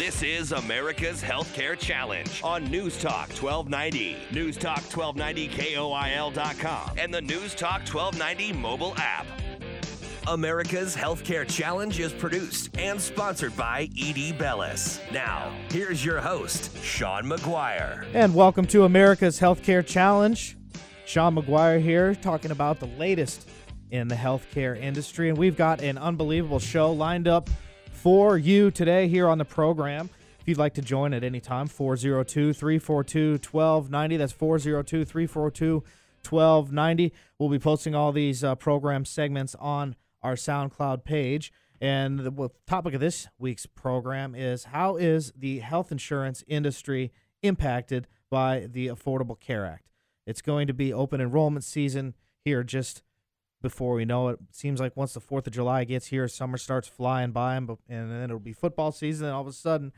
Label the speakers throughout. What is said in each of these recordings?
Speaker 1: This is America's Healthcare Challenge on News Talk 1290, News Talk 1290 KOIL.com, and the News Talk 1290 mobile app. America's Healthcare Challenge is produced and sponsored by ED Bellis. Now, here's your host, Sean McGuire.
Speaker 2: And welcome to America's Healthcare Challenge. Sean McGuire here talking about the latest in the healthcare industry. And we've got an unbelievable show lined up for you today here on the program. If you'd like to join at any time, 402 342 1290. That's 402 342 1290. We'll be posting all these uh, program segments on our SoundCloud page. And the topic of this week's program is How is the health insurance industry impacted by the Affordable Care Act? It's going to be open enrollment season here just before we know it. Seems like once the Fourth of July gets here, summer starts flying by, and, and then it'll be football season. And all of a sudden,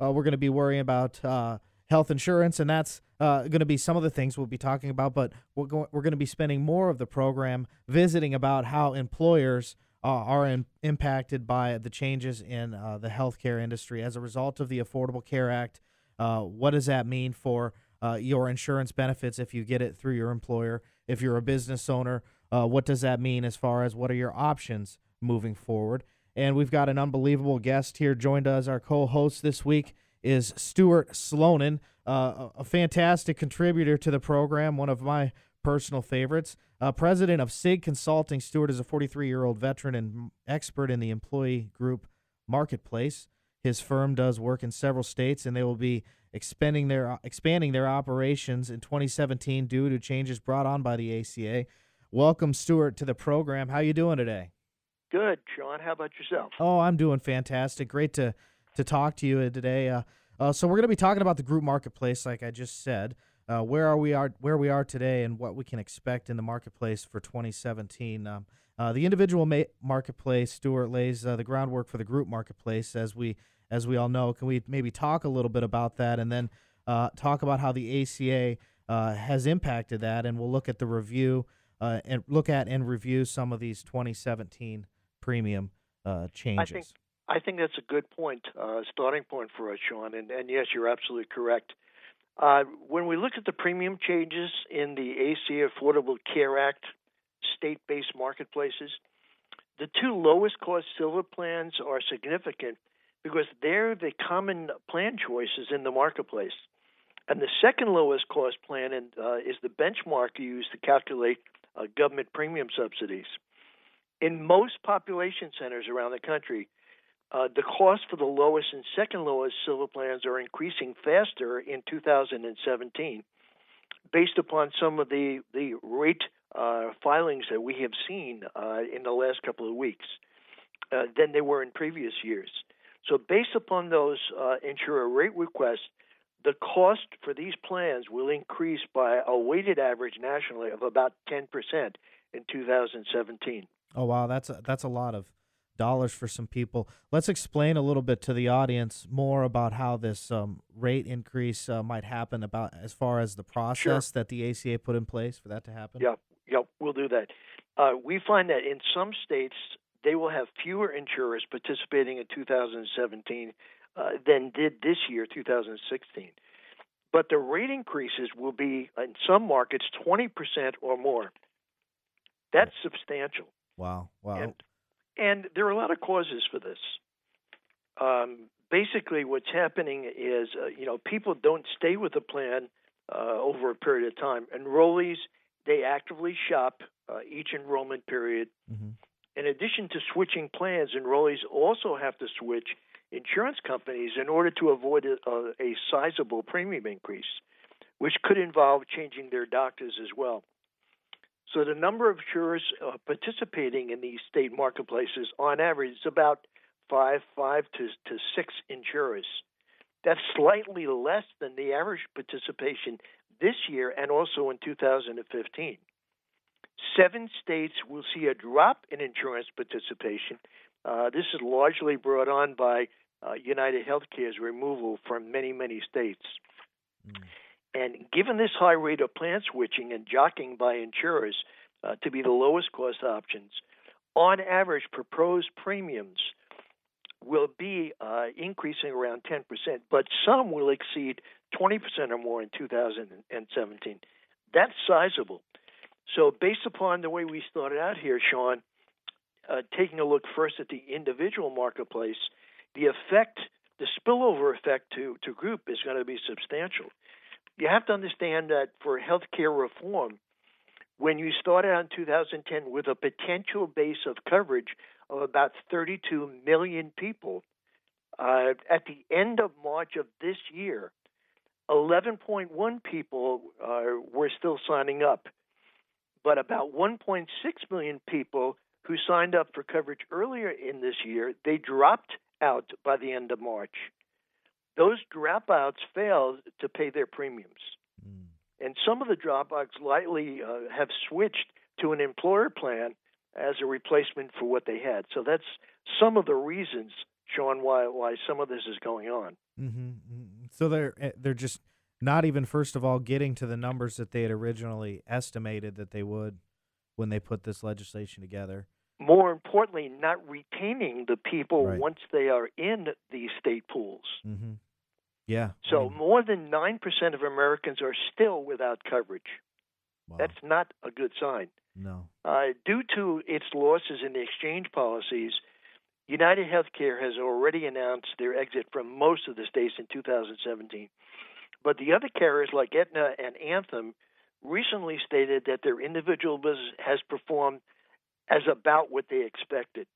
Speaker 2: uh, we're going to be worrying about uh, health insurance, and that's uh, going to be some of the things we'll be talking about. But we're going we're going to be spending more of the program visiting about how employers uh, are in, impacted by the changes in uh, the healthcare industry as a result of the Affordable Care Act. Uh, what does that mean for your insurance benefits if you get it through your employer? If you're a business owner, uh, what does that mean as far as what are your options moving forward? And we've got an unbelievable guest here. Joined us, our co-host this week is Stuart Slonin, uh, a fantastic contributor to the program, one of my personal favorites. Uh, president of SIG Consulting, Stuart is a 43-year-old veteran and expert in the employee group marketplace. His firm does work in several states, and they will be expanding their expanding their operations in 2017 due to changes brought on by the ACA. Welcome, Stuart, to the program. How are you doing today?
Speaker 3: Good, Sean. How about yourself?
Speaker 2: Oh, I'm doing fantastic. Great to to talk to you today. Uh, uh, so we're going to be talking about the group marketplace, like I just said. Uh, where are we are where we are today, and what we can expect in the marketplace for 2017. Um, uh, the individual ma- marketplace, Stuart lays uh, the groundwork for the group marketplace, as we as we all know. Can we maybe talk a little bit about that, and then uh, talk about how the ACA has impacted that, and we'll look at the review uh, and look at and review some of these 2017 premium uh, changes.
Speaker 3: I think I think that's a good point, uh, starting point for us, Sean. And, and yes, you're absolutely correct. Uh, when we look at the premium changes in the ACA Affordable Care Act state-based marketplaces, the two lowest cost silver plans are significant because they're the common plan choices in the marketplace. And the second lowest cost plan in, uh, is the benchmark used to calculate uh, government premium subsidies. In most population centers around the country, uh, the cost for the lowest and second lowest silver plans are increasing faster in 2017 based upon some of the, the rate uh, filings that we have seen uh, in the last couple of weeks uh, than they were in previous years. So, based upon those uh, insurer rate requests, the cost for these plans will increase by a weighted average nationally of about 10% in 2017.
Speaker 2: Oh wow, that's a, that's a lot of dollars for some people. Let's explain a little bit to the audience more about how this um, rate increase uh, might happen about as far as the process
Speaker 3: sure.
Speaker 2: that the ACA put in place for that to happen.
Speaker 3: Yeah, yeah, we'll do that. Uh, we find that in some states they will have fewer insurers participating in 2017 uh, than did this year, 2016. But the rate increases will be in some markets 20% or more. That's substantial.
Speaker 2: Wow. Wow.
Speaker 3: And, and there are a lot of causes for this. Um, basically, what's happening is, uh, you know, people don't stay with the plan uh, over a period of time. Enrollees, they actively shop uh, each enrollment period. Mm-hmm. In addition to switching plans, enrollees also have to switch insurance companies in order to avoid a, a sizable premium increase, which could involve changing their doctors as well. So the number of insurers uh, participating in these state marketplaces, on average, is about five, five to, to six insurers. That's slightly less than the average participation this year and also in 2015. Seven states will see a drop in insurance participation. Uh, this is largely brought on by uh, United Healthcare's removal from many, many states. Mm. And given this high rate of plan switching and jockeying by insurers uh, to be the lowest cost options, on average, proposed premiums will be uh, increasing around 10%, but some will exceed 20% or more in 2017. That's sizable. So, based upon the way we started out here, Sean, uh, taking a look first at the individual marketplace, the effect, the spillover effect to, to group is going to be substantial. You have to understand that for healthcare reform, when you started out in 2010 with a potential base of coverage of about 32 million people, uh, at the end of March of this year, 11.1 people uh, were still signing up, but about 1.6 million people who signed up for coverage earlier in this year, they dropped out by the end of March. Those dropouts failed to pay their premiums. Mm. And some of the dropouts likely uh, have switched to an employer plan as a replacement for what they had. So that's some of the reasons, Sean, why why some of this is going on.
Speaker 2: Mm-hmm. mm-hmm. So they're eh, they're just not even first of all getting to the numbers that they had originally estimated that they would when they put this legislation together.
Speaker 3: More importantly, not retaining the people right. once they are in these state pools.
Speaker 2: Mm-hmm. Yeah.
Speaker 3: So I mean, more than nine percent of Americans are still without coverage. Wow. That's not a good sign.
Speaker 2: No.
Speaker 3: Uh, due to its losses in the exchange policies, United Healthcare has already announced their exit from most of the states in 2017. But the other carriers like Aetna and Anthem recently stated that their individual business has performed as about what they expected.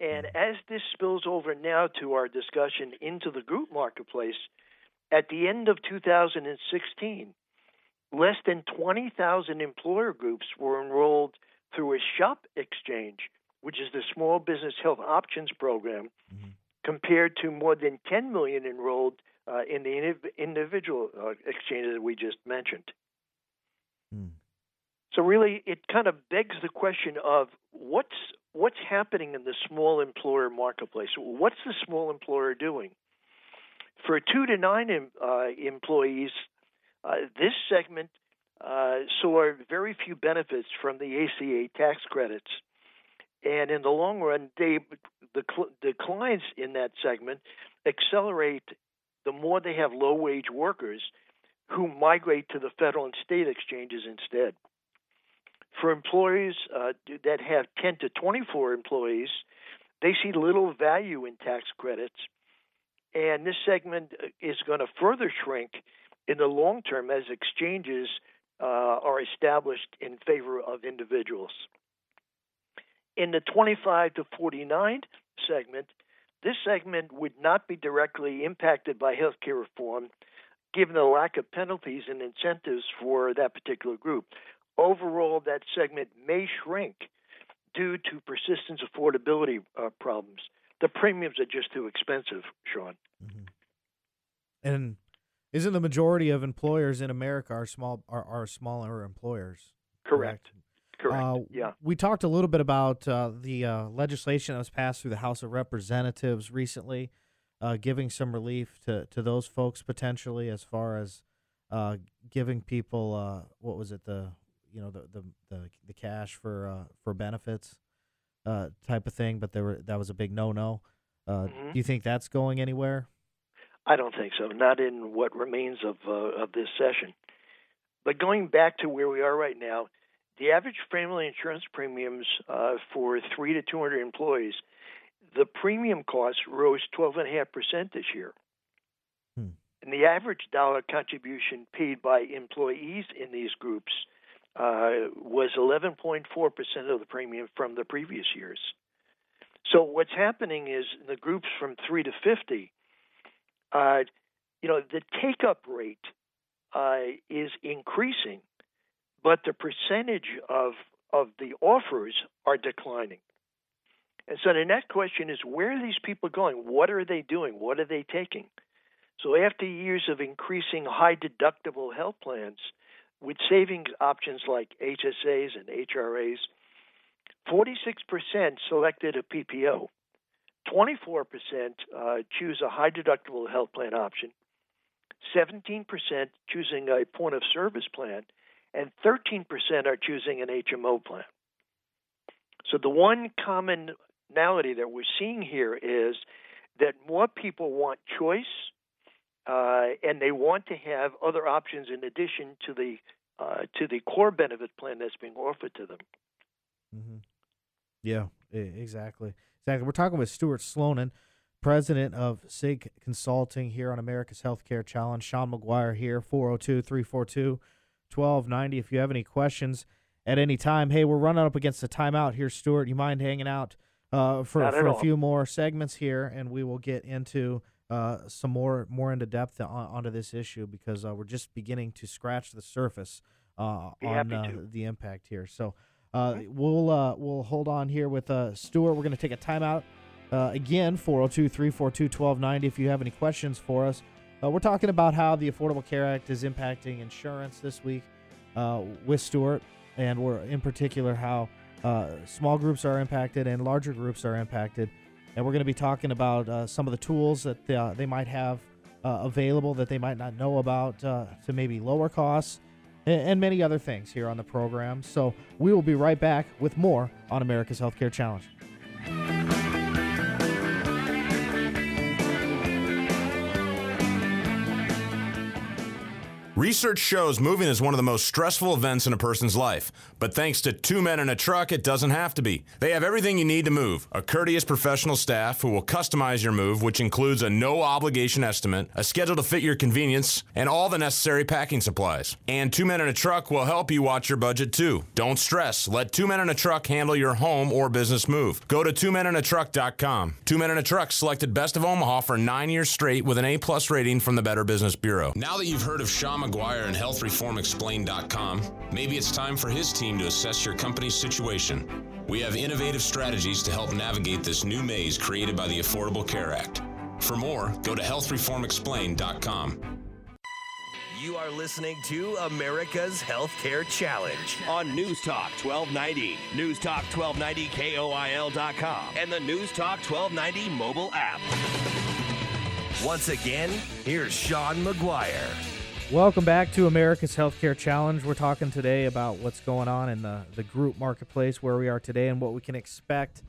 Speaker 3: And mm-hmm. as this spills over now to our discussion into the group marketplace, at the end of 2016, less than 20,000 employer groups were enrolled through a shop exchange, which is the Small Business Health Options Program, mm-hmm. compared to more than 10 million enrolled uh, in the individual uh, exchanges that we just mentioned. Mm. So really, it kind of begs the question of what's what's happening in the small employer marketplace. What's the small employer doing? For two to nine uh, employees, uh, this segment uh, saw very few benefits from the ACA tax credits, and in the long run, they the declines in that segment accelerate the more they have low wage workers who migrate to the federal and state exchanges instead. For employees uh, that have 10 to 24 employees, they see little value in tax credits, and this segment uh, is going to further shrink in the long term as exchanges uh, are established in favor of individuals. In the 25 to 49 segment, this segment would not be directly impacted by healthcare reform given the lack of penalties and incentives for that particular group. Overall, that segment may shrink due to persistent affordability uh, problems. The premiums are just too expensive, Sean.
Speaker 2: Mm-hmm. And isn't the majority of employers in America are small are, are smaller employers?
Speaker 3: Correct. Correct. Uh, yeah.
Speaker 2: We talked a little bit about uh, the uh, legislation that was passed through the House of Representatives recently, uh, giving some relief to, to those folks potentially, as far as uh, giving people uh, what was it the you know the the the, the cash for for benefits type of thing, but there were that was a big no no. Mm-hmm. Do you think that's going anywhere?
Speaker 3: I don't think so. Not in what remains of uh, of this session. But going back to where we are right now, the average family insurance premiums uh, for three to two hundred employees, the premium cost rose twelve and a half percent this year. Hmm. And the average dollar contribution paid by employees in these groups uh, was 11.4% of the premium from the previous years. So what's happening is the groups from 3 to 50, uh, you know, the take up rate uh, is increasing, but the percentage of of the offers are declining. And so the next question is where are these people going? What are they doing? What are they taking? So, after years of increasing high deductible health plans with savings options like HSAs and HRAs, 46% selected a PPO, 24% uh, choose a high deductible health plan option, 17% choosing a point of service plan, and 13% are choosing an HMO plan. So the one commonality that we're seeing here is that more people want choice uh, and they want to have other options in addition to the uh, to the core benefit plan that's being offered to them.
Speaker 2: Mm-hmm. Yeah, exactly. Exactly. We're talking with Stuart Slonin, president of SIG Consulting here on America's Healthcare Challenge. Sean McGuire here, 402 342 1290. If you have any questions at any time, hey, we're running up against the timeout here, Stuart. You mind hanging out uh, for, for a few more segments here, and we will get into uh, some more more into depth on, onto this issue because uh, we're just beginning to scratch the surface uh, on uh, the impact here. So uh, we'll uh, we'll hold on here with uh, Stuart. We're going to take a timeout uh, again. 402-342-1290 If you have any questions for us, uh, we're talking about how the Affordable Care Act is impacting insurance this week uh, with Stuart, and we're in particular how small groups are impacted and larger groups are impacted. And we're going to be talking about uh, some of the tools that they, uh, they might have uh, available that they might not know about to maybe lower costs and many other things here on the program. So we will be right back with more on America's Healthcare Challenge.
Speaker 4: Research shows moving is one of the most stressful events in a person's life. But thanks to two men in a truck, it doesn't have to be. They have everything you need to move a courteous professional staff who will customize your move, which includes a no obligation estimate, a schedule to fit your convenience, and all the necessary packing supplies. And two men in a truck will help you watch your budget too. Don't stress. Let two men in a truck handle your home or business move. Go to twomeninatruck.com. Two Men in a Truck selected Best of Omaha for nine years straight with an A plus rating from the Better Business Bureau. Now that you've heard of Sean McGuire and HealthReformExplained.com, maybe it's time for his team to assess your company's situation. We have innovative strategies to help navigate this new maze created by the Affordable Care Act. For more, go to HealthReformExplained.com.
Speaker 1: You are listening to America's Healthcare Challenge on News Talk 1290, News Talk 1290 KOIL.com, and the News Talk 1290 mobile app. Once again, here's Sean McGuire.
Speaker 2: Welcome back to America's Healthcare Challenge. We're talking today about what's going on in the, the group marketplace, where we are today, and what we can expect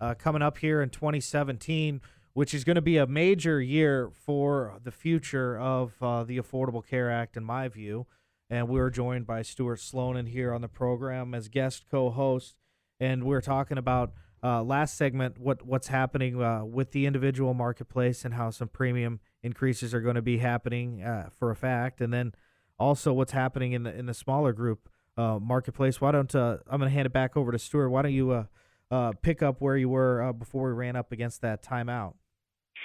Speaker 2: uh, coming up here in 2017, which is going to be a major year for the future of uh, the Affordable Care Act, in my view. And we're joined by Stuart Slonin here on the program as guest co host. And we're talking about uh, last segment what what's happening uh, with the individual marketplace and how some premium increases are going to be happening uh, for a fact, and then also what's happening in the in the smaller group uh, marketplace. Why don't uh, I'm going to hand it back over to Stuart? Why don't you uh, uh, pick up where you were uh, before we ran up against that timeout?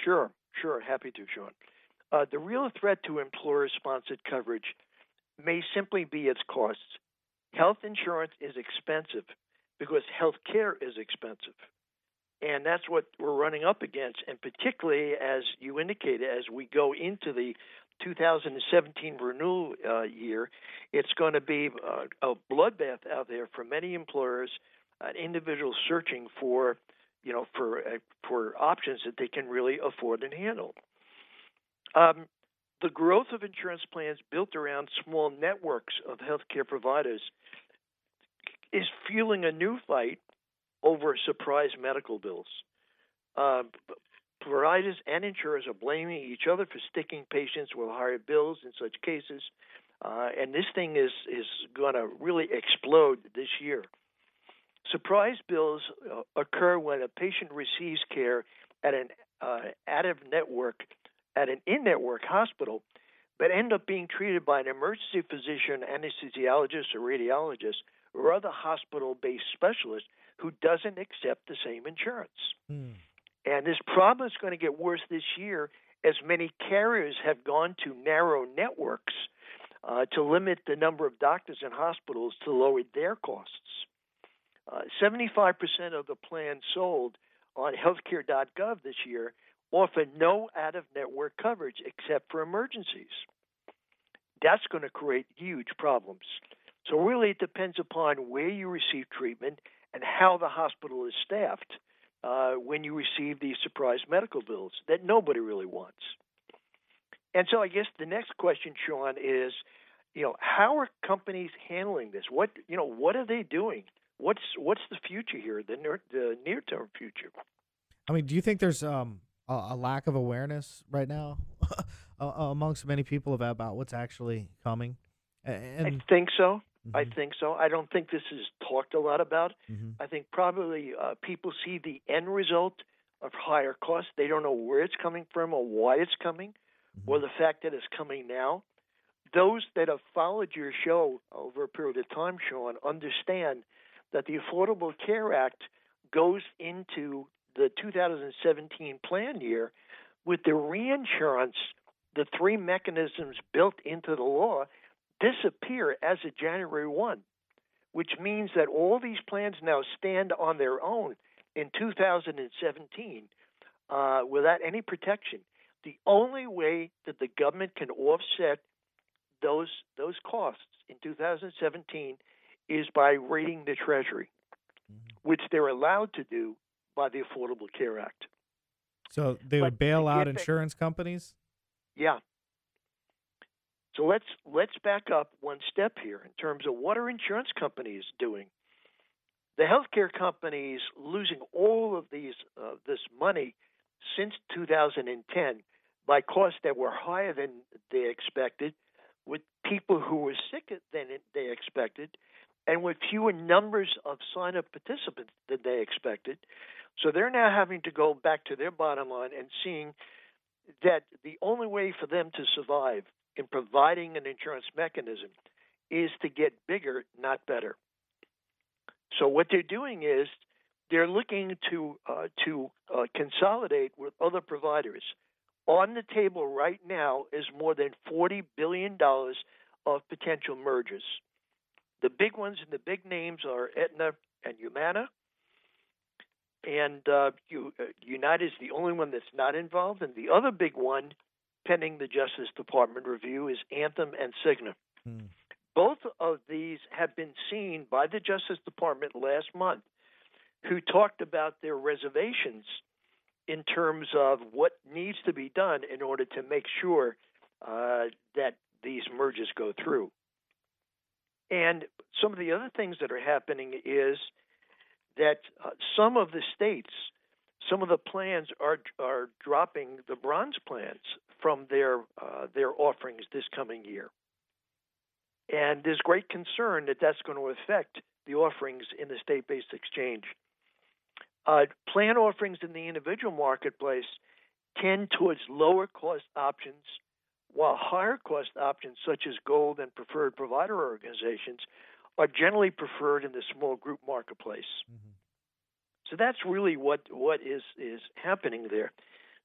Speaker 3: Sure, sure, happy to, Sean. the real threat to employer-sponsored coverage may simply be its costs. Health insurance is expensive because health care is expensive. And that's what we're running up against. And particularly, as you indicated, as we go into the 2017 renewal uh, year, it's going to be uh, a bloodbath out there for many employers, individuals searching for, you know, for uh, for options that they can really afford and handle. Um, the growth of insurance plans built around small networks of healthcare providers is fueling a new fight over surprise medical bills. Uh, providers and insurers are blaming each other for sticking patients with higher bills in such cases, uh, and this thing is is going to really explode this year. Surprise bills uh, occur when a patient receives care at an uh, out of network, at an in network hospital, but end up being treated by an emergency physician, anesthesiologist, or radiologist, or other hospital based specialist who doesn't accept the same insurance. Mm. And this problem is going to get worse this year as many carriers have gone to narrow networks uh, to limit the number of doctors and hospitals to lower their costs. Uh, 75% of the plans sold on healthcare.gov this year offer no out of network coverage except for emergencies. That's going to create huge problems. So, really, it depends upon where you receive treatment and how the hospital is staffed uh, when you receive these surprise medical bills that nobody really wants. And so, I guess the next question, Sean, is you know, how are companies handling this? What you know, what are they doing? What's what's the future here? The near the near term future.
Speaker 2: I mean, do you think there's um a, a lack of awareness right now amongst many people about what's actually coming?
Speaker 3: And, I think so. Mm-hmm. I think so. I don't think this is talked a lot about. Mm-hmm. I think probably uh, people see the end result of higher costs. They don't know where it's coming from or why it's coming, mm-hmm. or the fact that it's coming now those that have followed your show over a period of time, Sean, understand that the Affordable Care Act goes into the 2017 plan year with the reinsurance, the three mechanisms built into the law disappear as of January 1, which means that all these plans now stand on their own in 2017 uh, without any protection. The only way that the government can offset those those costs in 2017 is by rating the Treasury, mm-hmm. which they're allowed to do by the Affordable Care Act.
Speaker 2: So they would bail out insurance companies.
Speaker 3: Yeah. So let's let's back up one step here in terms of what are insurance companies doing. The healthcare companies losing all of these uh, this money since 2010 by costs that were higher than they expected with people who were sicker than they expected and with fewer numbers of sign up participants than they expected. So they're now having to go back to their bottom line and seeing that the only way for them to survive in providing an insurance mechanism is to get bigger, not better. So what they're doing is they're looking to uh, to uh, consolidate with other providers on the table right now is more than $40 billion of potential mergers. The big ones and the big names are Aetna and Humana. And uh, uh United is the only one that's not involved. And the other big one, pending the Justice Department review, is Anthem and Cigna. Hmm. Both of these have been seen by the Justice Department last month, who talked about their reservations in terms of what needs to be done in order to make sure uh, that these merges go through. And some of the other things that are happening is that uh, some of the states, some of the plans are are dropping the bronze plans from their uh, their offerings this coming year. And there's great concern that that's going to affect the offerings in the state-based exchange. Uh, plan offerings in the individual marketplace tend towards lower cost options, while higher cost options such as gold and preferred provider organizations are generally preferred in the small group marketplace. Mm-hmm. So that's really what what is is happening there.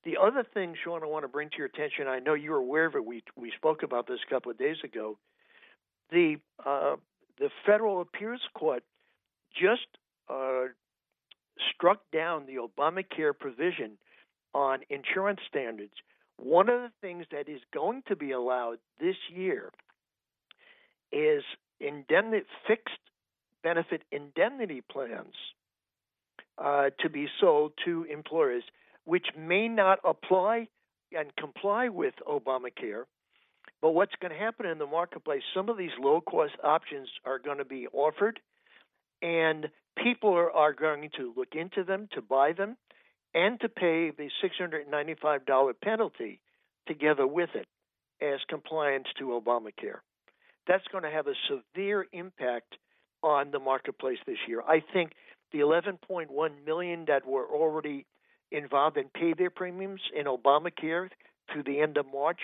Speaker 3: The other thing, Sean, I want to bring to your attention. I know you're aware of it. We we spoke about this a couple of days ago. The uh, the federal appeals court just uh, struck down the Obamacare provision on insurance standards. One of the things that is going to be allowed this year is indemnity, fixed benefit indemnity plans uh, to be sold to employers, which may not apply and comply with Obamacare. But what's going to happen in the marketplace, some of these low cost options are going to be offered, and people are, are going to look into them to buy them and to pay the $695 penalty together with it as compliance to Obamacare. That's going to have a severe impact on the marketplace this year. I think the 11.1 million that were already involved and paid their premiums in Obamacare through the end of March,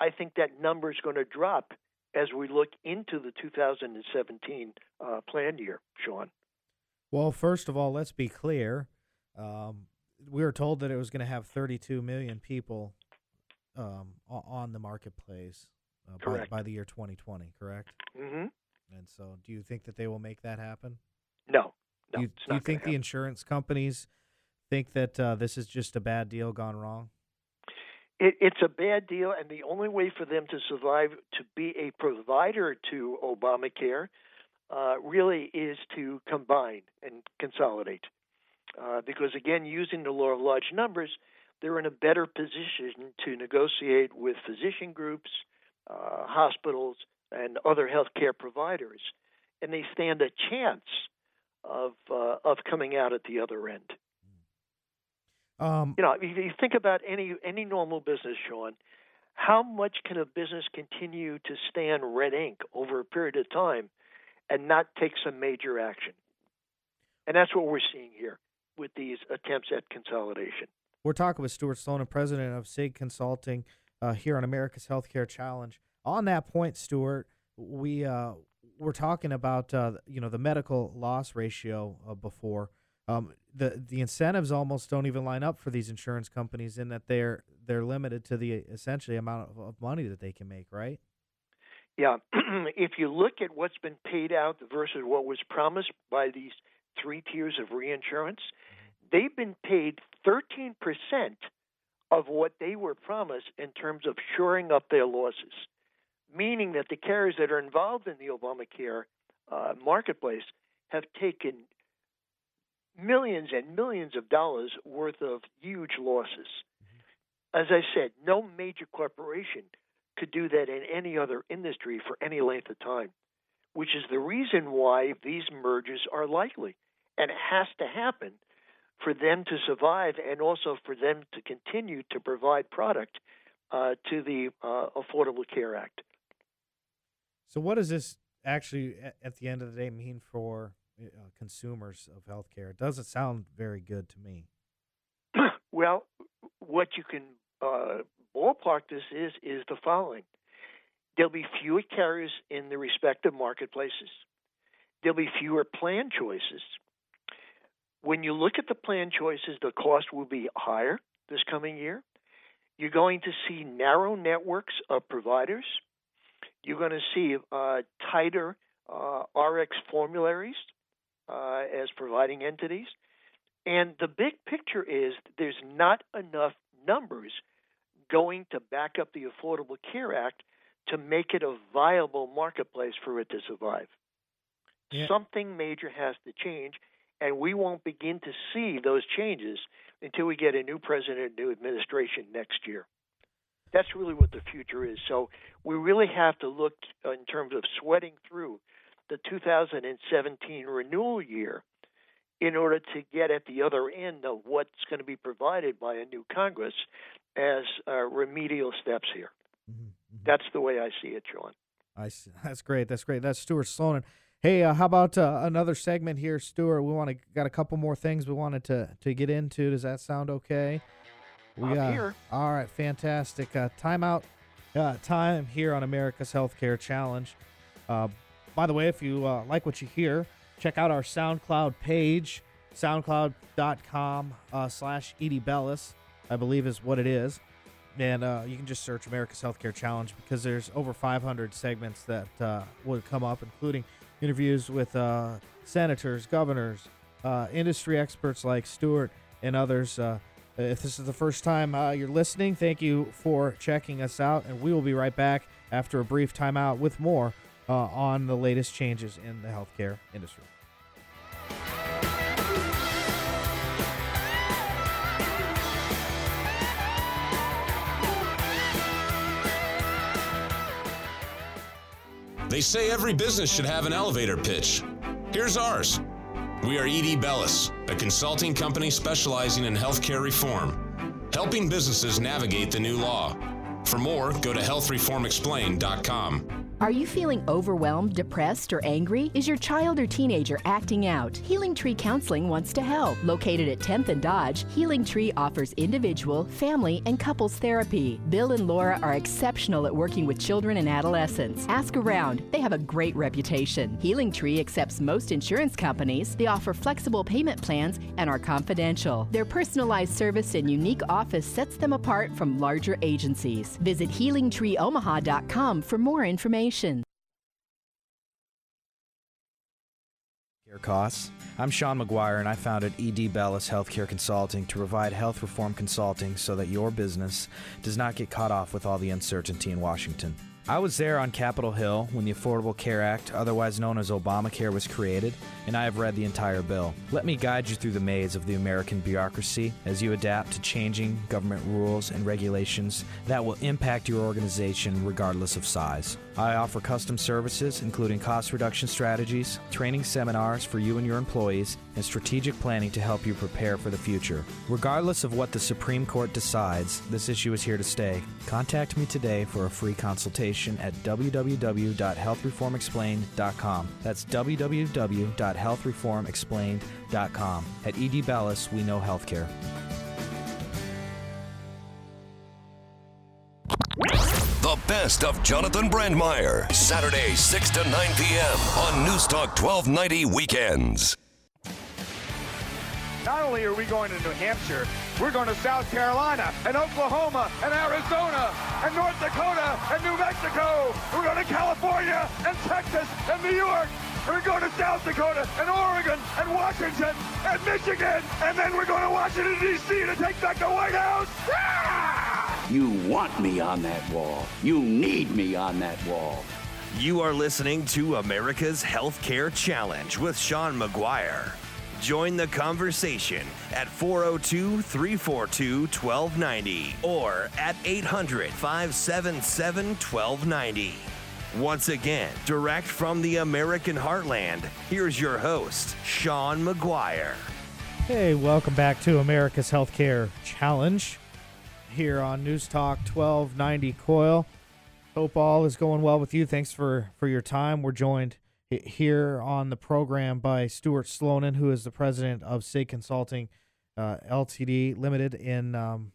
Speaker 3: I think that number is going to drop as we look into the 2017 uh, plan year, Sean.
Speaker 2: Well, first of all, let's be clear. Um, we were told that it was going to have 32 million people um, on the marketplace uh, by, by, the year 2020, correct?
Speaker 3: Mm-hmm.
Speaker 2: And so, do you think that they will make that happen?
Speaker 3: No. No
Speaker 2: do you, you think the insurance companies think that uh, this is just a bad deal gone wrong?
Speaker 3: It, it's a bad deal, and the only way for them to survive to be a provider to Obamacare uh, really is to combine and consolidate. Uh, because again, using the law of large numbers, they're in a better position to negotiate with physician groups, uh, hospitals, and other healthcare providers, and they stand a chance of uh, of coming out at the other end.
Speaker 2: Um,
Speaker 3: You know, if you think about any any normal business, Sean, how much can a business continue to stand red ink over a period of time and not take some major action? And that's what we're seeing here with these attempts at consolidation.
Speaker 2: We're talking with Stuart Sloan, president of SIG Consulting, uh, here on America's Healthcare Challenge. On that point, Stuart, we uh, we're talking about uh, you know the medical loss ratio uh, before. Um, the the incentives almost don't even line up for these insurance companies in that they're they're limited to the essentially amount of, of money that they can make, right?
Speaker 3: Yeah, if you look at what's been paid out versus what was promised by these three tiers of reinsurance, they've been paid 13% of what they were promised in terms of shoring up their losses, meaning that the carriers that are involved in the Obamacare uh, marketplace have taken millions and millions of dollars worth of huge losses. As I said, no major corporation could do that in any other industry for any length of time, which is the reason why these mergers are likely. And it has to happen for them to survive and also for them to continue to provide product uh, to the uh, Affordable Care Act.
Speaker 2: So, what does this actually, at the end of the day, mean for uh, consumers of healthcare? It doesn't sound very good to me.
Speaker 3: well, what you can uh, ballpark this is is the following: there'll be fewer carriers in the respective marketplaces. There'll be fewer plan choices. When you look at the plan choices, the cost will be higher this coming year. You're going to see narrow networks of providers. You're going to see uh, tighter uh, RX formularies uh, as providing entities. And the big picture is there's not enough numbers going to back up the Affordable Care Act to make it a viable marketplace for it to survive.
Speaker 2: Yeah.
Speaker 3: Something major has to change, and we won't begin to see those changes until we get a new president, new administration next year. That's really what the future is. So we really have to look in terms of sweating through the 2017 renewal year in order to get at the other end of what's going to be provided by a new Congress as uh, remedial steps here. That's the way I see it, Sean.
Speaker 2: I see. That's great. That's great. That's Stuart Sloan. Hey, uh, how about uh, another segment here, Stuart? We want to got a couple more things we wanted to to get into. Does that sound okay? We got
Speaker 3: here.
Speaker 2: all right. Fantastic. Uh, timeout. Uh, time here on America's Healthcare Challenge. Uh, by the way, if you uh, like what you hear, check out our SoundCloud page, soundcloud.com uh, slash ED Bellis, I believe is what it is. And uh, you can just search America's Healthcare Challenge because there's over 500 segments that uh, would come up, including interviews with uh, senators, governors, uh, industry experts like Stuart and others. Uh, if this is the first time uh, you're listening, thank you for checking us out. And we will be right back after a brief timeout with more uh, on the latest changes in the healthcare industry.
Speaker 4: They say every business should have an elevator pitch. Here's ours. We are ED Bellis, a consulting company specializing in healthcare reform, helping businesses navigate the new law. For more, go to healthreformexplained.com.
Speaker 5: Are you feeling overwhelmed, depressed, or angry? Is your child or teenager acting out? Healing Tree Counseling wants to help. Located at 10th and Dodge, Healing Tree offers individual, family, and couples therapy. Bill and Laura are exceptional at working with children and adolescents. Ask around, they have a great reputation. Healing Tree accepts most insurance companies. They offer flexible payment plans and are confidential. Their personalized service and unique office sets them apart from larger agencies. Visit healingtreeomaha.com for more information.
Speaker 6: Costs. I'm Sean McGuire, and I founded ED Bellis Healthcare Consulting to provide health reform consulting so that your business does not get caught off with all the uncertainty in Washington. I was there on Capitol Hill when the Affordable Care Act, otherwise known as Obamacare, was created, and I have read the entire bill. Let me guide you through the maze of the American bureaucracy as you adapt to changing government rules and regulations that will impact your organization regardless of size. I offer custom services, including cost reduction strategies, training seminars for you and your employees, and strategic planning to help you prepare for the future. Regardless of what the Supreme Court decides, this issue is here to stay. Contact me today for a free consultation at www.healthreformexplained.com. That's www.healthreformexplained.com. At ED Bellis, we know healthcare.
Speaker 7: Best of Jonathon Brandmeier, Saturday, 6 to 9 p.m. on News Talk 1290 Weekends.
Speaker 8: Not only are we going to New Hampshire, we're going to South Carolina and Oklahoma and Arizona and North Dakota and New Mexico. We're going to California and Texas and New York. We're going to South Dakota and Oregon and Washington and Michigan. And then we're going to Washington, D.C. to take back the White House.
Speaker 9: You want me on that wall. You need me on that wall.
Speaker 1: You are listening to America's Healthcare Challenge with Sean McGuire. Join the conversation at 402 342 1290 or at 800 577 1290. Once again, direct from the American heartland, here's your host, Sean McGuire.
Speaker 2: Hey, welcome back to America's Healthcare Challenge here on News Talk 1290 KOIL. Hope all is going well with you. Thanks for, for your time. We're joined here on the program by Stuart Slonin, who is the president of SIG Consulting uh, LTD Limited in um,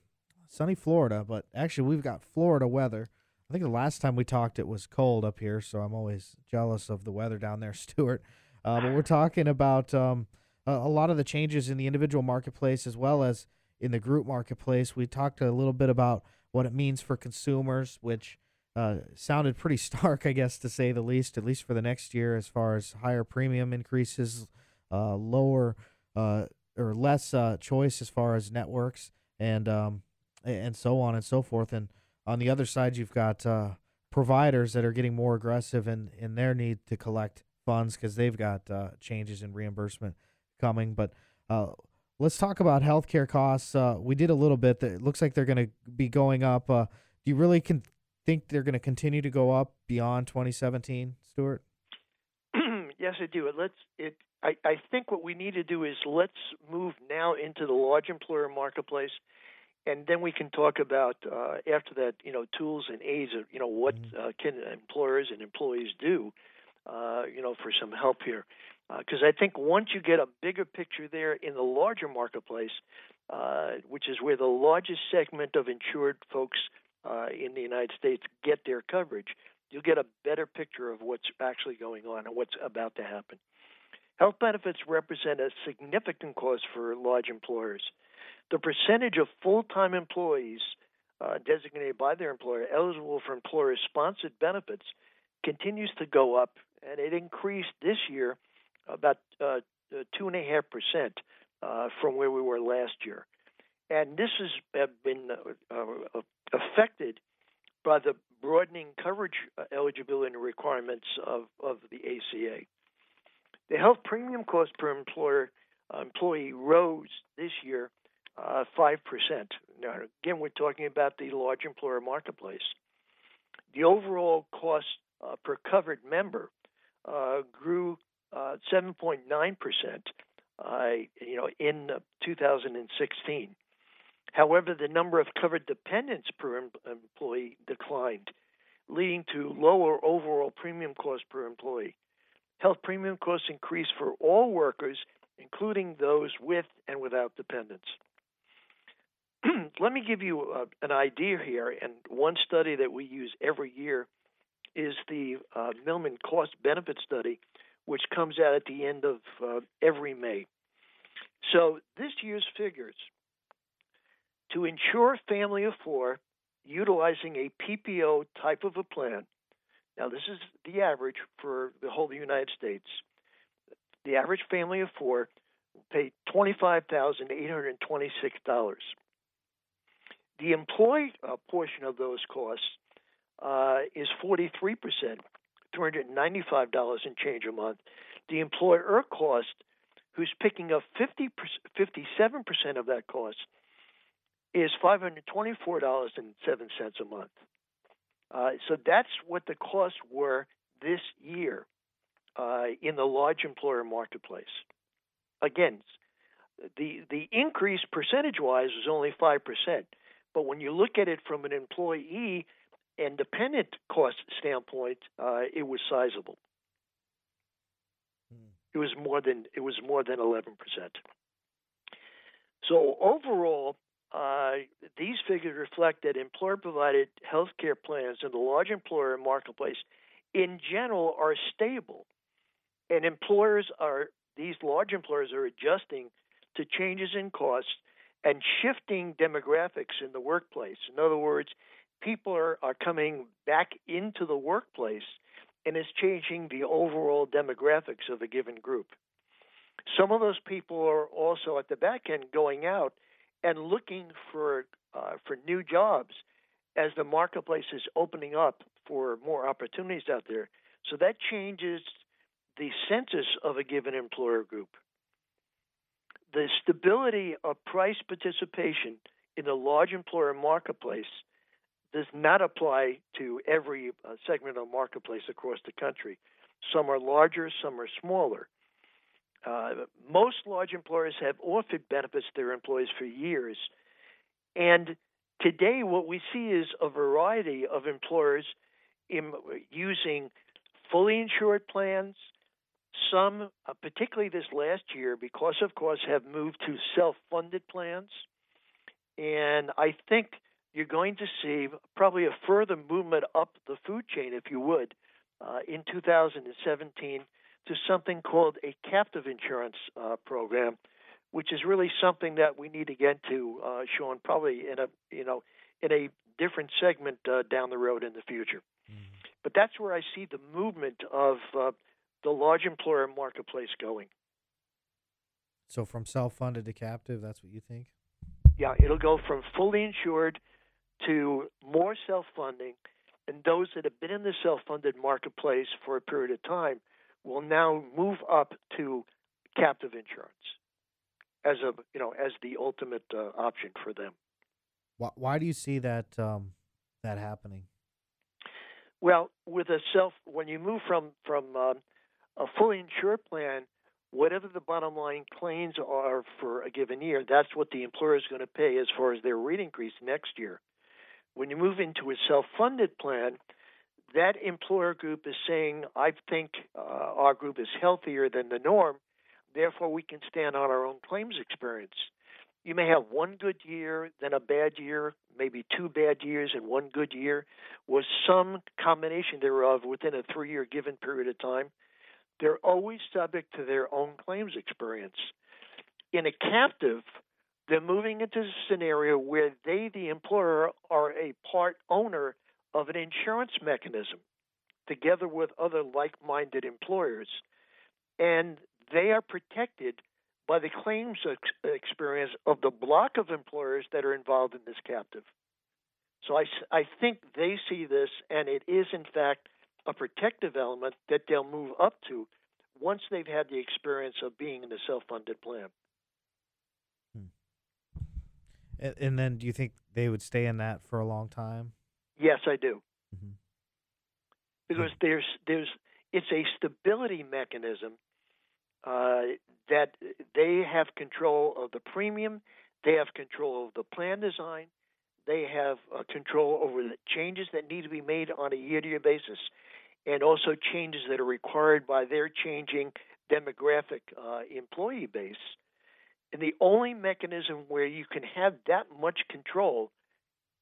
Speaker 2: sunny Florida. But actually, we've got Florida weather. I think the last time we talked, it was cold up here, so I'm always jealous of the weather down there, Stuart. Uh, but we're talking about um, a, a lot of the changes in the individual marketplace as well as in the group marketplace. We talked a little bit about what it means for consumers, which uh, sounded pretty stark, I guess, to say the least, at least for the next year, as far as higher premium increases, uh, lower uh, or less uh, choice as far as networks, and um, and so on and so forth. And on the other side, you've got uh, providers that are getting more aggressive in, in their need to collect funds because they've got uh, changes in reimbursement coming. But let's talk about healthcare costs. we did a little bit. That it looks like they're going to be going up. do you really can think they're going to continue to go up beyond 2017, Stuart?
Speaker 3: yes, I do. Let's. It. I, I think what we need to do is let's move now into the large employer marketplace, and then we can talk about uh, after that, you know, tools and aids. Of, you know, what mm-hmm. uh, can employers and employees do, uh, you know, for some help here. Because uh, I think once you get a bigger picture there in the larger marketplace, uh, which is where the largest segment of insured folks uh, in the United States get their coverage, you'll get a better picture of what's actually going on and what's about to happen. Health benefits represent a significant cost for large employers. The percentage of full time employees uh, designated by their employer eligible for employer sponsored benefits continues to go up, and it increased this year about uh, 2.5% uh, from where we were last year. And this has been uh, uh, affected by the broadening coverage uh, eligibility requirements of, of the ACA. The health premium cost per employer uh, employee rose this year uh, five uh, percent. Now, again, we're talking about the large employer marketplace. The overall cost uh, per covered member grew 7.9 percent. you know, in 2016. However, the number of covered dependents per em- employee declined, leading to lower overall premium cost per employee. Health premium costs increased for all workers, including those with and without dependents. Let me give you uh, an idea here, and one study that we use every year is the uh, Milliman Cost Benefit Study, which comes out at the end of uh, every May. So this year's figures to ensure a family of four utilizing a PPO type of a plan. Now, this is the average for the whole United States. the average family of four will pay $25,826. The employee uh, portion of those costs uh, is 43%, $395 and change a month. The employer cost, who's picking up 50 57% of that cost, is $524.07 a month. Uh, so that's what the costs were this year uh, in the large employer marketplace. Again, the the increase percentage wise was only five percent, but when you look at it from an employee and dependent cost standpoint, uh, it was sizable. It was more than it was more than eleven percent. So overall, uh, these figures reflect that employer-provided health care plans in the large employer marketplace, in general, are stable, and employers are these large employers are adjusting to changes in costs and shifting demographics in the workplace. In other words, people are, are coming back into the workplace and it's changing the overall demographics of a given group. Some of those people are also at the back end going out and looking for uh, for new jobs as the marketplace is opening up for more opportunities out there. So that changes the census of a given employer group. The stability of price participation in the large employer marketplace does not apply to every uh, segment of the marketplace across the country. Some are larger, some are smaller. Uh, most large employers have offered benefits to their employees for years. And today, what we see is a variety of employers in, using fully insured plans. Some, uh, particularly this last year, because of course, have moved to self funded plans. And I think you're going to see probably a further movement up the food chain, if you would, uh, in 2017 to something called a captive insurance uh, program, which is really something that we need to get to, uh, Sean, probably in a you know in a different segment uh, down the road in the future. Mm-hmm. But that's where I see the movement of uh, the large employer marketplace going.
Speaker 2: So from self-funded to captive, that's what you think?
Speaker 3: Yeah, it'll go from fully insured to more self-funding, and those that have been in the self-funded marketplace for a period of time will now move up to captive insurance as a you know as the ultimate uh, option for them.
Speaker 2: Why, why do you see that um, that happening?
Speaker 3: Well, with a self when you move from from um, a fully insured plan, whatever the bottom line claims are for a given year, that's what the employer is going to pay as far as their rate increase next year. When you move into a self-funded plan, that employer group is saying, I think uh, our group is healthier than the norm, therefore we can stand on our own claims experience. You may have one good year, then a bad year, maybe two bad years and one good year, was some combination thereof within a three year given period of time. They're always subject to their own claims experience. In a captive, they're moving into a scenario where they, the employer, are a part owner of an insurance mechanism together with other like minded employers. And they are protected by the claims ex- experience of the block of employers that are involved in this captive. So I, I think they see this, and it is, in fact, a protective element that they'll move up to once they've had the experience of being in a self funded plan.
Speaker 2: Hmm. And, and then do you think they would stay in that for a long time?
Speaker 3: Yes, I do.
Speaker 2: Mm-hmm.
Speaker 3: Because there's there's it's a stability mechanism uh, that they have control of the premium, they have control of the plan design, they have uh, control over the changes that need to be made on a year-to-year basis, and also changes that are required by their changing demographic uh, employee base. And the only mechanism where you can have that much control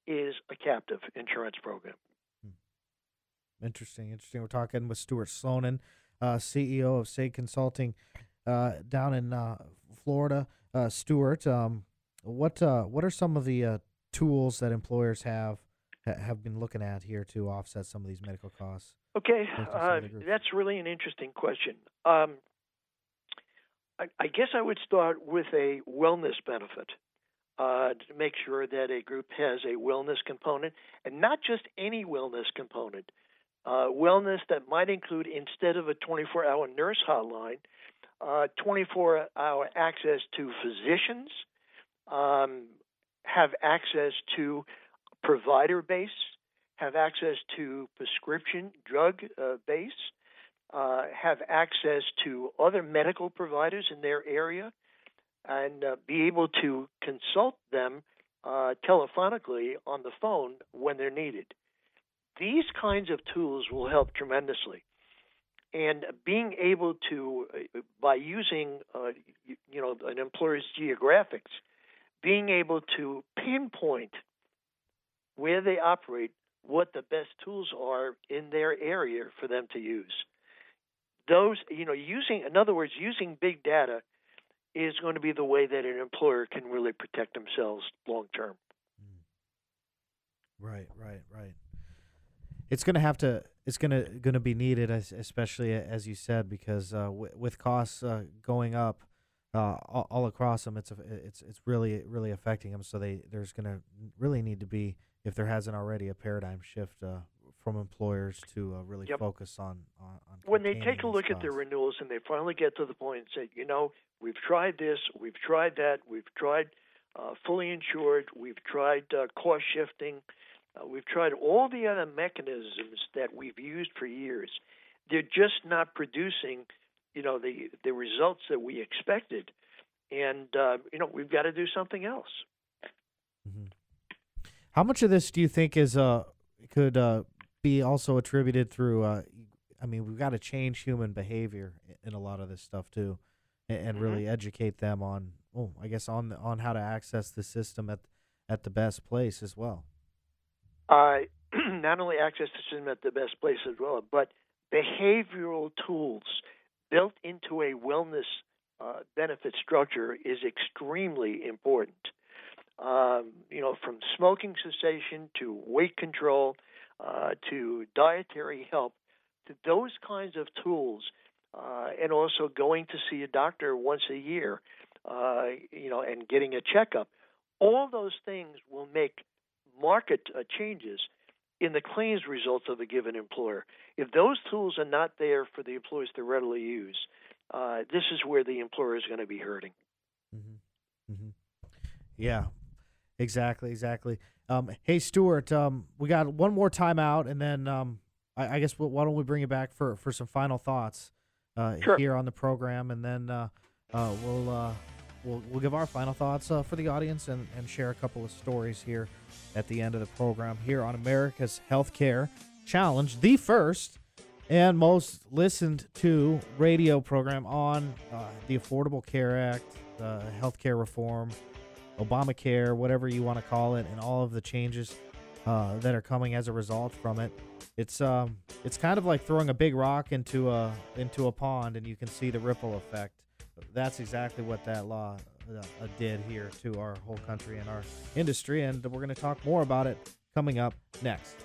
Speaker 3: is a captive insurance program.
Speaker 2: Hmm. Interesting, interesting. We're talking with Stuart Slonin, uh, CEO of SAGE Consulting uh, down in uh, Florida. Uh, Stuart, um, what uh, what are some of the uh, tools that employers have have been looking at here to offset some of these medical costs?
Speaker 3: Okay, that's really an interesting question. Um, I, guess I would start with a wellness benefit uh, to make sure that a group has a wellness component, and not just any wellness component. Uh, wellness that might include, instead of a 24 hour nurse hotline, uh, 24 hour access to physicians, um, have access to provider base, have access to prescription drug uh, base, uh, have access to other medical providers in their area, and uh, be able to consult them uh, telephonically on the phone when they're needed. These kinds of tools will help tremendously. And being able to, uh, by using, uh, you know, an employer's geographics, being able to pinpoint where they operate, what the best tools are in their area for them to use. Those, you know, using, in other words, using big data is going to be the way that an employer can really protect themselves long term.
Speaker 2: Right, right, right. It's going to have to. It's going to going to be needed, especially as you said, because uh, w- with costs uh, going up uh, all, all, across them, it's a, it's it's really really affecting them. So they there's going to really need to be, if there hasn't already, a paradigm shift uh, from employers to uh, really
Speaker 3: yep.
Speaker 2: focus on, on, on
Speaker 3: when they take a look at their renewals and they finally get to the point and say, you know, we've tried this, we've tried that, we've tried uh, fully insured, we've tried uh, cost shifting, uh, we've tried all the other mechanisms that we've used for years. They're just not producing, you know, the the results that we expected, and uh, you know we've got to do something else.
Speaker 2: Mm-hmm. How much of this do you think is uh could uh be also attributed through uh I mean we've got to change human behavior in a lot of this stuff too and, and
Speaker 3: Mm-hmm.
Speaker 2: really educate them on oh I guess on on how to access the system at at the best place as well.
Speaker 3: Uh, not only access the system at the best place as well, but behavioral tools built into a wellness uh, benefit structure is extremely important. Um, you know, from smoking cessation to weight control uh, to dietary help to those kinds of tools, uh, and also going to see a doctor once a year, uh, you know, and getting a checkup. All those things will make market uh, changes in the claims results of a given employer. If those tools are not there for the employees to readily use, uh, this is where the employer is going to be hurting.
Speaker 2: Mm-hmm. Mm-hmm. Yeah, exactly, exactly. Um, hey, Stuart, um, we got one more timeout, and then um, I, I, guess we'll, why don't we bring you back for, for some final thoughts uh,
Speaker 3: sure.
Speaker 2: here on the program, and then uh, uh, we'll, uh, we'll we'll give our final thoughts uh, for the audience and, and share a couple of stories here at the end of the program here on America's Healthcare Challenge, the first and most listened to radio program on uh, the Affordable Care Act, uh, healthcare reform, Obamacare, whatever you want to call it, and all of the changes uh, that are coming as a result from it. It's um, it's kind of like throwing a big rock into a into a pond, and you can see the ripple effect. That's exactly what that law uh, did here to our whole country and our industry, and we're going to talk more about it coming up next.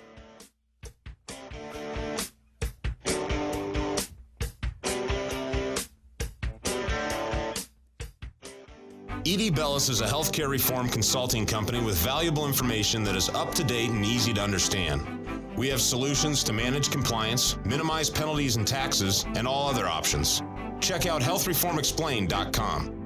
Speaker 4: ED Bellis is a healthcare reform consulting company with valuable information that is up to date and easy to understand. We have solutions to manage compliance, minimize penalties and taxes, and all other options. Check out healthreformexplained.com.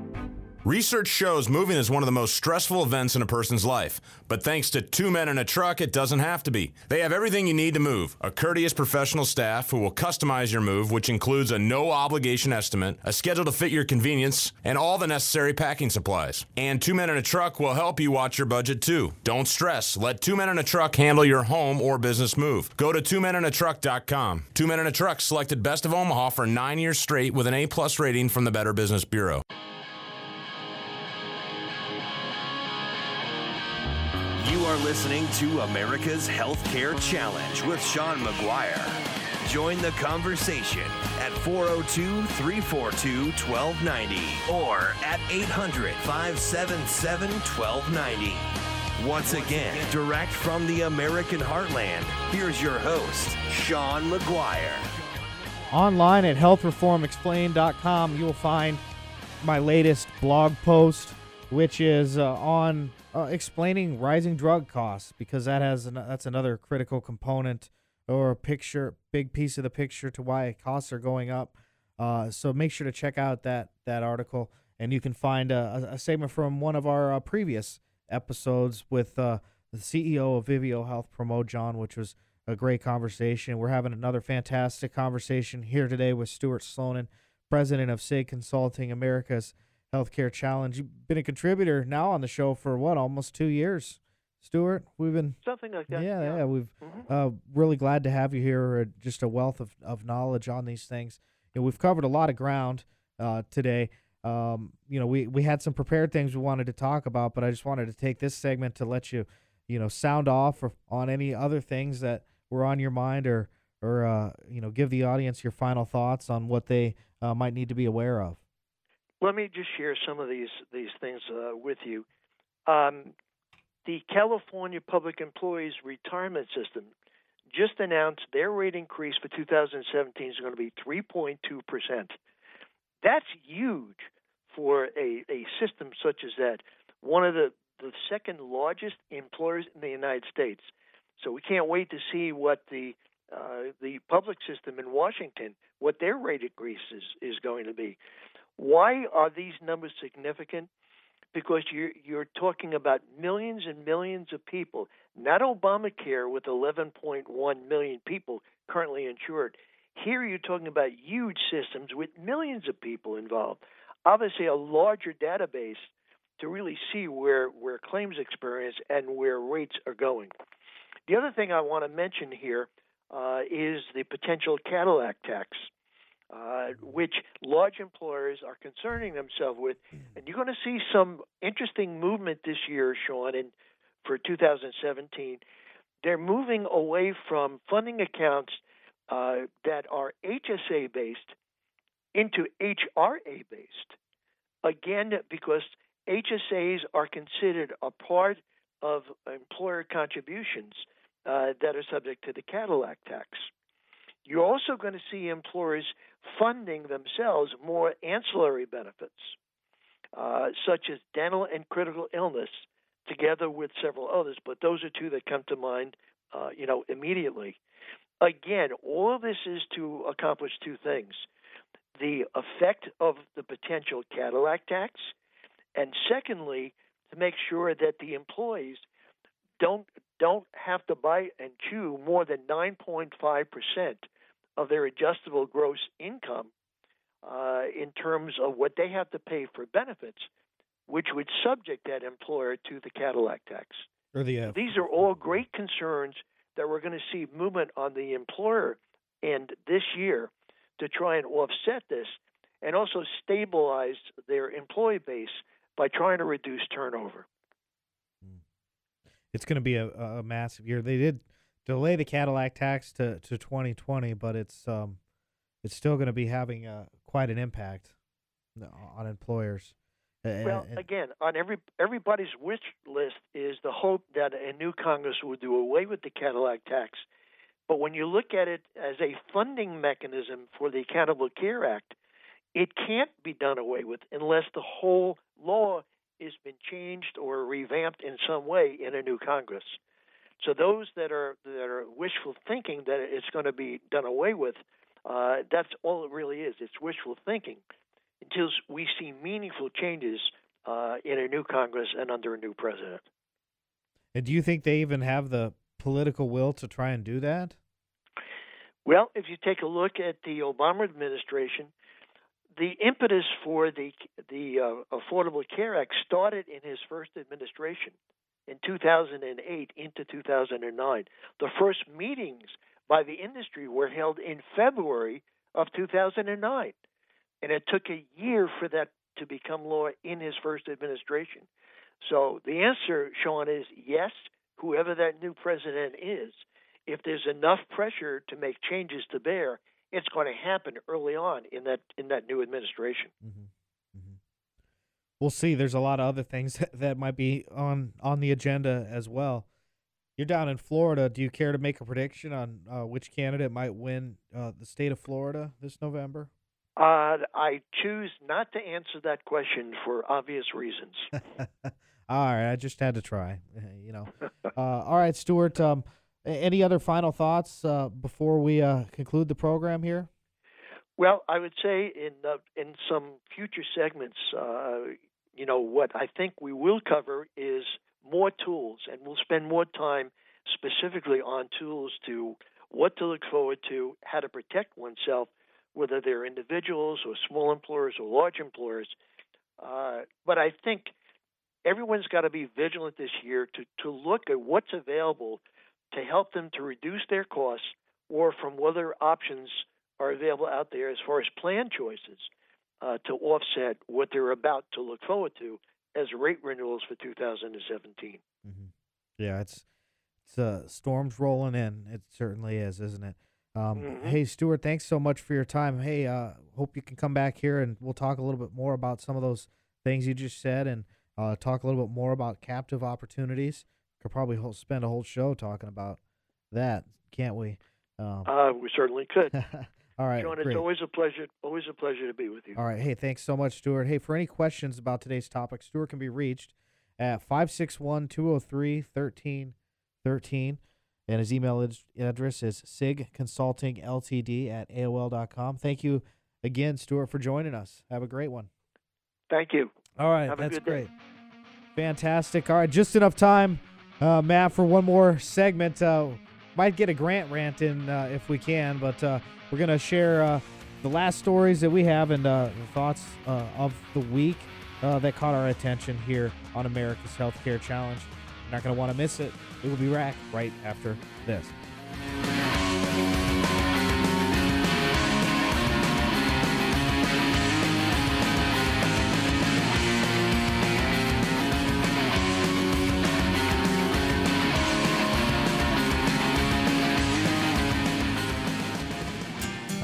Speaker 4: Research shows moving is one of the most stressful events in a person's life. But thanks to two men and a truck, it doesn't have to be. They have everything you need to move a courteous professional staff who will customize your move, which includes a no obligation estimate, a schedule to fit your convenience, and all the necessary packing supplies. And two men and a truck will help you watch your budget too. Don't stress. Let two men and a truck handle your home or business move. Go to twomenandatruck.com. Two Men and a Truck selected Best of Omaha for nine years straight with an A plus rating from the Better Business Bureau.
Speaker 1: Are listening to America's Healthcare Challenge with Sean McGuire. Join the conversation at 402 342 1290 or at 800 577 1290. Once again, direct from the American heartland, here's your host, Sean McGuire.
Speaker 2: Online at healthreformexplained.com, you will find my latest blog post, which is uh, on uh, explaining rising drug costs because that has an, that's another critical component or a picture, big piece of the picture to why costs are going up. Uh, so make sure to check out that that article, and you can find a, a statement from one of our uh, previous episodes with uh, the CEO of Vivio Health, Pramod John, which was a great conversation. We're having another fantastic conversation here today with Stuart Slonin, president of SIG Consulting, America's Healthcare Challenge. You've been a contributor now on the show for what, almost two years, Stuart? We've been
Speaker 3: something like that.
Speaker 2: Yeah,
Speaker 3: yeah.
Speaker 2: yeah we've
Speaker 3: Mhm.
Speaker 2: uh, really glad to have you here. Uh, just a wealth of, of knowledge on these things. You know, we've covered a lot of ground uh, today. Um, you know, we we had some prepared things we wanted to talk about, but I just wanted to take this segment to let you, you know, sound off on any other things that were on your mind, or or uh, you know, give the audience your final thoughts on what they uh, might need to be aware of.
Speaker 3: Let me just share some of these these things uh, with you. Um, the California Public Employees Retirement System just announced their rate increase for 2017 is going to be 3.2 percent. That's huge for a, a system such as that. One of the the second largest employers in the United States. So we can't wait to see what the uh, the public system in Washington, what their rate increase is, is going to be. Why are these numbers significant? Because you're you're talking about millions and millions of people, not Obamacare with 11.1 million people currently insured. Here you're talking about huge systems with millions of people involved. Obviously, a larger database to really see where where claims experience and where rates are going. The other thing I want to mention here uh, is the potential Cadillac tax uh, which large employers are concerning themselves with. And you're going to see some interesting movement this year, Sean, and for 2017. They're moving away from funding accounts uh, that are HSA based into HRA based. Again, because HSAs are considered a part of employer contributions uh, that are subject to the Cadillac tax. You're also going to see employers funding themselves more ancillary benefits, uh, such as dental and critical illness, together with several others. But those are two that come to mind, uh, you know, immediately. Again, all this is to accomplish two things: the effect of the potential Cadillac tax, and secondly, to make sure that the employees don't don't have to buy and chew more than 9.5 percent of their adjustable gross income uh, in terms of what they have to pay for benefits, which would subject that employer to the Cadillac tax.
Speaker 2: Or the uh,
Speaker 3: These are all great concerns that we're going to see movement on the employer end this year to try and offset this and also stabilize their employee base by trying to reduce turnover.
Speaker 2: It's going to be a, a massive year. They did delay the Cadillac tax to, to 2020, but it's um it's still going to be having uh, quite an impact on employers.
Speaker 3: Well,
Speaker 2: and-
Speaker 3: again, on every everybody's wish list is the hope that a new Congress will do away with the Cadillac tax. But when you look at it as a funding mechanism for the Accountable Care Act, it can't be done away with unless the whole law has been changed or revamped in some way in a new Congress. So those that are that are wishful thinking that it's going to be done away with, uh, that's all it really is. It's wishful thinking until we see meaningful changes uh, in a new Congress and under a new president.
Speaker 2: and do you think they even have the political will to try and do that?
Speaker 3: Well, if you take a look at the Obama administration, the impetus for the the uh, Affordable Care Act started in his first administration in 2008 into 2009. The first meetings by the industry were held in February of 2009, and it took a year for that to become law in his first administration. So the answer, Sean, is yes. Whoever that new president is, if there's enough pressure to make changes to bear, it's going to happen early on in that in that new administration.
Speaker 2: We'll see. There's a lot of other things that, that might be on on the agenda as well. You're down in Florida. Do you care to make a prediction on uh, which candidate might win uh, the state of Florida this November?
Speaker 3: Uh, I choose not to answer that question for obvious reasons.
Speaker 2: all right, I just had to try. You know. Uh, all right, Stuart. Um, any other final thoughts uh, before we uh, conclude the program here?
Speaker 3: Well, I would say in uh, in some future segments, uh, you know, what I think we will cover is more tools, and we'll spend more time specifically on tools to what to look forward to, how to protect oneself, whether they're individuals or small employers or large employers. Uh, but I think everyone's got to be vigilant this year to, to look at what's available to help them to reduce their costs or from whether options are available out there as far as plan choices uh, to offset what they're about to look forward to as rate renewals for 2017.
Speaker 2: Mm-hmm. Yeah, it's it's uh, storms rolling in. It certainly is, isn't it? Um, mm-hmm. Hey, Stuart, thanks so much for your time. Hey, uh, hope you can come back here and we'll talk a little bit more about some of those things you just said and uh, talk a little bit more about captive opportunities. Could probably whole, spend a whole show talking about that, can't we?
Speaker 3: Um, uh, we certainly could.
Speaker 2: All right,
Speaker 3: John,
Speaker 2: great.
Speaker 3: it's always a pleasure. Always a pleasure to be with you.
Speaker 2: All right, hey, thanks so much, Stuart. Hey, for any questions about today's topic, Stuart can be reached at 561 203 1313. And his email address is sigconsultingltd at AOL.com. Thank you again, Stuart, for joining us. Have a great one.
Speaker 3: Thank you.
Speaker 2: All right,
Speaker 3: Have
Speaker 2: that's
Speaker 3: great.
Speaker 2: Day. Fantastic. All right, just enough time, uh, Matt, for one more segment. Uh, might get a Grant rant in uh, if we can, but uh, we're going to share uh, the last stories that we have and uh, thoughts of the week that caught our attention here on America's Healthcare Challenge. You're not going to want to miss it. We will be back right after this.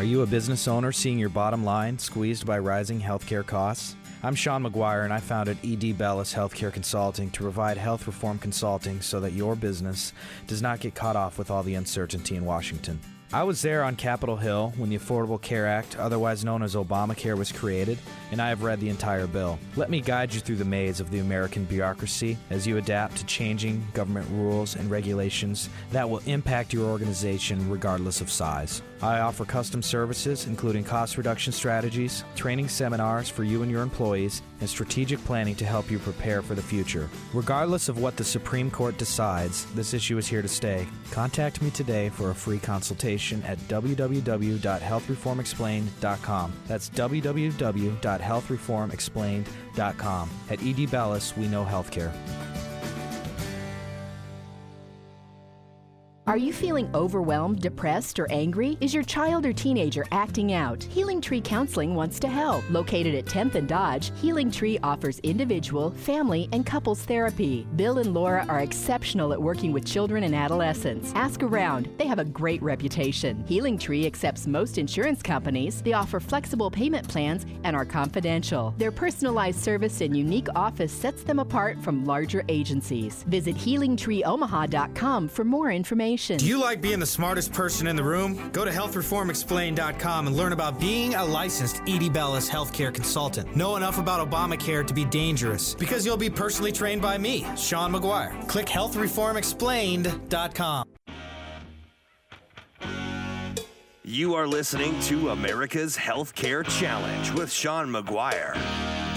Speaker 6: You a business owner seeing your bottom line squeezed by rising healthcare costs? I'm Sean McGuire, and I founded ED Bellis Healthcare Consulting to provide health reform consulting so that your business does not get caught off with all the uncertainty in Washington. I was there on Capitol Hill when the Affordable Care Act, otherwise known as Obamacare, was created, and I have read the entire bill. Let me guide you through the maze of the American bureaucracy as you adapt to changing government rules and regulations that will impact your organization regardless of size. I offer custom services, including cost reduction strategies, training seminars for you and your employees, and strategic planning to help you prepare for the future. Regardless of what the Supreme Court decides, this issue is here to stay. Contact me today for a free consultation at www.healthreformexplained.com. That's www.healthreformexplained.com. At ED Bellis, we know healthcare.
Speaker 5: Are you feeling overwhelmed, depressed, or angry? Is your child or teenager acting out? Healing Tree Counseling wants to help. Located at 10th and Dodge, Healing Tree offers individual, family, and couples therapy. Bill and Laura are exceptional at working with children and adolescents. Ask around, they have a great reputation. Healing Tree accepts most insurance companies. They offer flexible payment plans and are confidential. Their personalized service and unique office sets them apart from larger agencies. Visit healingtreeomaha.com for more information.
Speaker 10: Do you like being the smartest person in the room? Go to healthreformexplained.com and learn about being a licensed ED Bellis healthcare consultant. Know enough about Obamacare to be dangerous because you'll be personally trained by me, Sean McGuire. Click healthreformexplained.com.
Speaker 1: You are listening to America's Healthcare Challenge with Sean McGuire.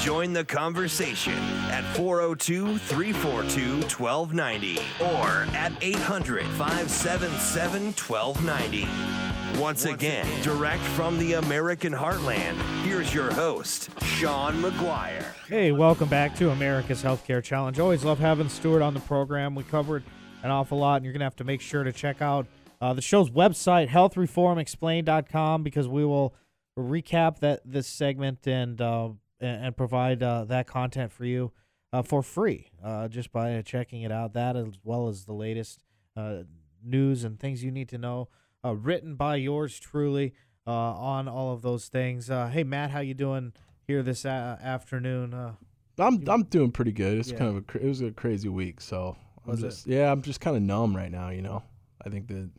Speaker 1: Join the conversation at 402 342 1290 or at 800 577 1290. Once again, direct from the American heartland, here's your host, Sean McGuire.
Speaker 2: Hey, welcome back to America's Healthcare Challenge. Always love having Stuart on the program. We covered an awful lot, and you're going to have to make sure to check out uh, the show's website, healthreformexplained.com, because we will recap that this segment and uh, and, provide uh, that content for you uh, for free uh, just by checking it out. That as well as the latest uh, news and things you need to know, written by yours truly on all of those things. hey, Matt, how you doing here this afternoon?
Speaker 11: I'm I'm doing pretty good. It's yeah. kind of a it was a crazy week, so I'm was just it? yeah, I'm just kind of numb right now. You know, I think that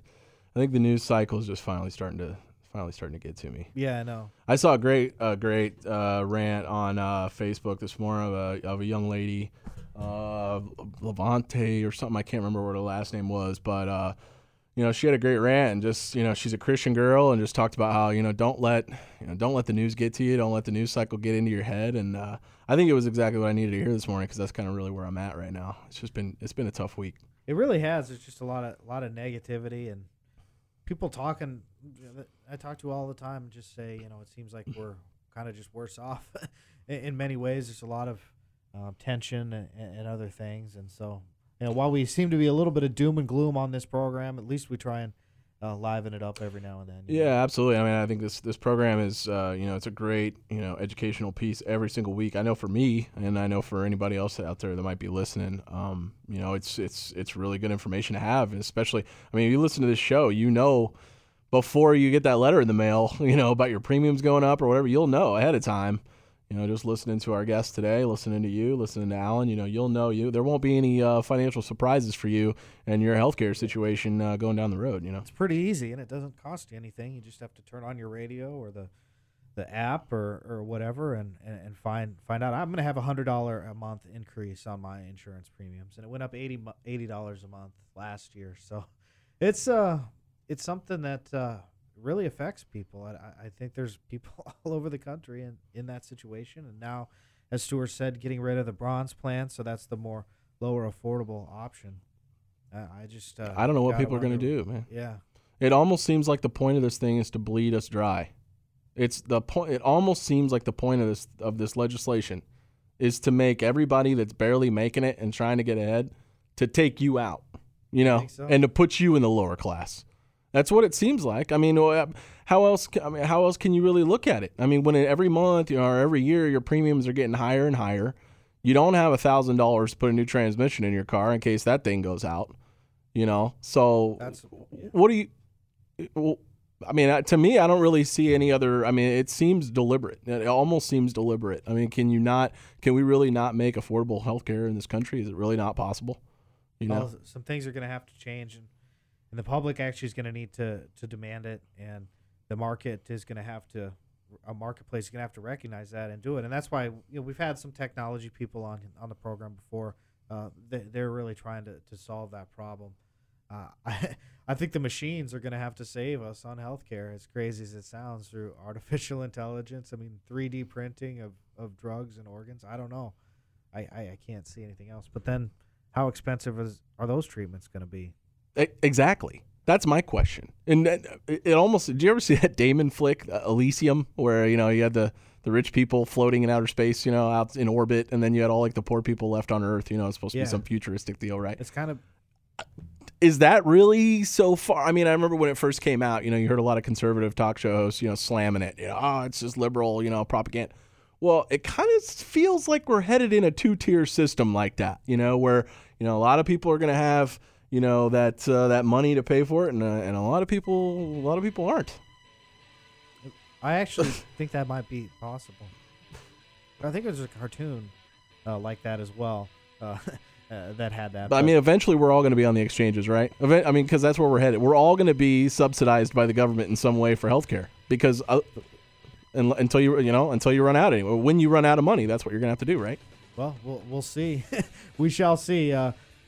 Speaker 11: I think the news cycle is just finally starting to finally starting to get to me.
Speaker 2: Yeah, I know.
Speaker 11: I saw a great, uh, great uh, rant on uh, Facebook this morning of a, of a young lady, uh, Levante or something. I can't remember what her last name was, but uh, you know, she had a great rant and just, you know, she's a Christian girl and just talked about how, you know, don't let, you know, don't let the news get to you. Don't let the news cycle get into your head. And uh, I think it was exactly what I needed to hear this morning because that's kind of really where I'm at right now. It's just been, it's been a tough week.
Speaker 2: It really has. It's just a lot of, a lot of negativity and people talking. I talk to all the time just say, you know, it seems like we're kind of just worse off in, in many ways. There's a lot of um, tension and, and other things. And so you know, while we seem to be a little bit of doom and gloom on this program, at least we try and uh, liven it up every now and then.
Speaker 11: Yeah, know? absolutely. I mean, I think this this program is, uh, you know, it's a great, you know, educational piece every single week. I know for me, and I know for anybody else out there that might be listening, um, you know, it's it's it's really good information to have, and especially, I mean, if you listen to this show, you know, before you get that letter in the mail, you know, about your premiums going up or whatever, you'll know ahead of time you know, just listening to our guests today, listening to you, listening to Alan, you know, you'll know you. There won't be any uh, financial surprises for you and your healthcare situation uh, going down the road. You know,
Speaker 2: it's pretty easy and it doesn't cost you anything. You just have to turn on your radio or the the app or, or whatever and, and, and find find out. I'm going to have a hundred dollar a month increase on my insurance premiums, and it went up 80 dollars a month last year. So it's uh it's something that. Uh, really affects people. I, I think there's people all over the country in, in that situation. And now, as Stuart said, getting rid of the bronze plan, so that's the more lower affordable option. Uh, I just uh,
Speaker 11: I don't know what people are going to do, man.
Speaker 2: Yeah,
Speaker 11: it almost seems like the point of this thing is to bleed us dry. It's the point. It almost seems like the point of this of this legislation is to make everybody that's barely making it and trying to get ahead to take you out, you know, so? and to put you in the lower class. That's what it seems like. I mean, uh, how else? I mean, how else can you really look at it? I mean, when every month you know, or every year your premiums are getting higher and higher, you don't have a thousand dollars to put a new transmission in your car in case that thing goes out. You know, so That's, yeah. what do you? Well, I mean, uh, to me, I don't really see any other. I mean, it seems deliberate. It almost seems deliberate. I mean, can you not? Can we really not make affordable health care in this country? Is it really not possible?
Speaker 2: You know, well, some things are going to have to change, and and the public actually is going to need to to demand it, and the market is going to have to a marketplace is going to have to recognize that and do it, and that's why you know we've had some technology people on on the program before. Uh, they, are really trying to, to solve that problem. Uh, I I think the machines are going to have to save us on healthcare, as crazy as it sounds, through artificial intelligence. I mean, 3D printing of, of drugs and organs. I don't know. I, I, I can't see anything else. But then, how expensive is, are those treatments going to be?
Speaker 11: Exactly. That's my question. And it almost did you ever see that Damon flick uh, Elysium where you know you had the the rich people floating in outer space, you know, out in orbit, and then you had all like the poor people left on Earth. You know, it's supposed to be some futuristic deal, right?
Speaker 2: It's kind of.
Speaker 11: Is that really so far? I mean, I remember when it first came out. You know, you heard a lot of conservative talk show hosts, you know, slamming it. You know, oh, it's just liberal, you know, propaganda. Well, it kind of feels like we're headed in a two tier system like that. You know, where you know a lot of people are going to have you know that uh, that money to pay for it, and uh, and a lot of people a lot of people aren't.
Speaker 2: I actually think that might be possible. I think there's a cartoon uh, like that as well uh, uh, that had that.
Speaker 11: But, I mean, eventually we're all going to be on the exchanges, right? I mean, because that's where we're headed. We're all going to be subsidized by the government in some way for healthcare because uh, until you you know until you run out anyway. When you run out of money, that's what you're going to have to do, right?
Speaker 2: Well, we'll we'll see. we shall see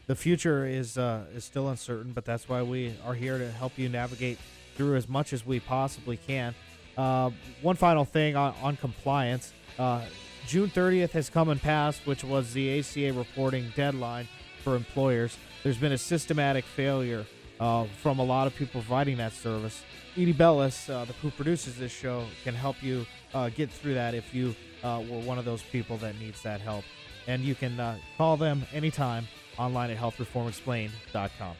Speaker 2: the future is uh, is still uncertain, but that's why we are here to help you navigate through as much as we possibly can. Uh, one final thing on, on compliance: uh, June 30th has come and passed, which was the ACA reporting deadline for employers. There's been a systematic failure uh, from a lot of people providing that service. ED Bellis, uh, who produces this show, can help you uh, get through that if you were one of those people that needs that help. And you can call them anytime online at healthreformexplained.com.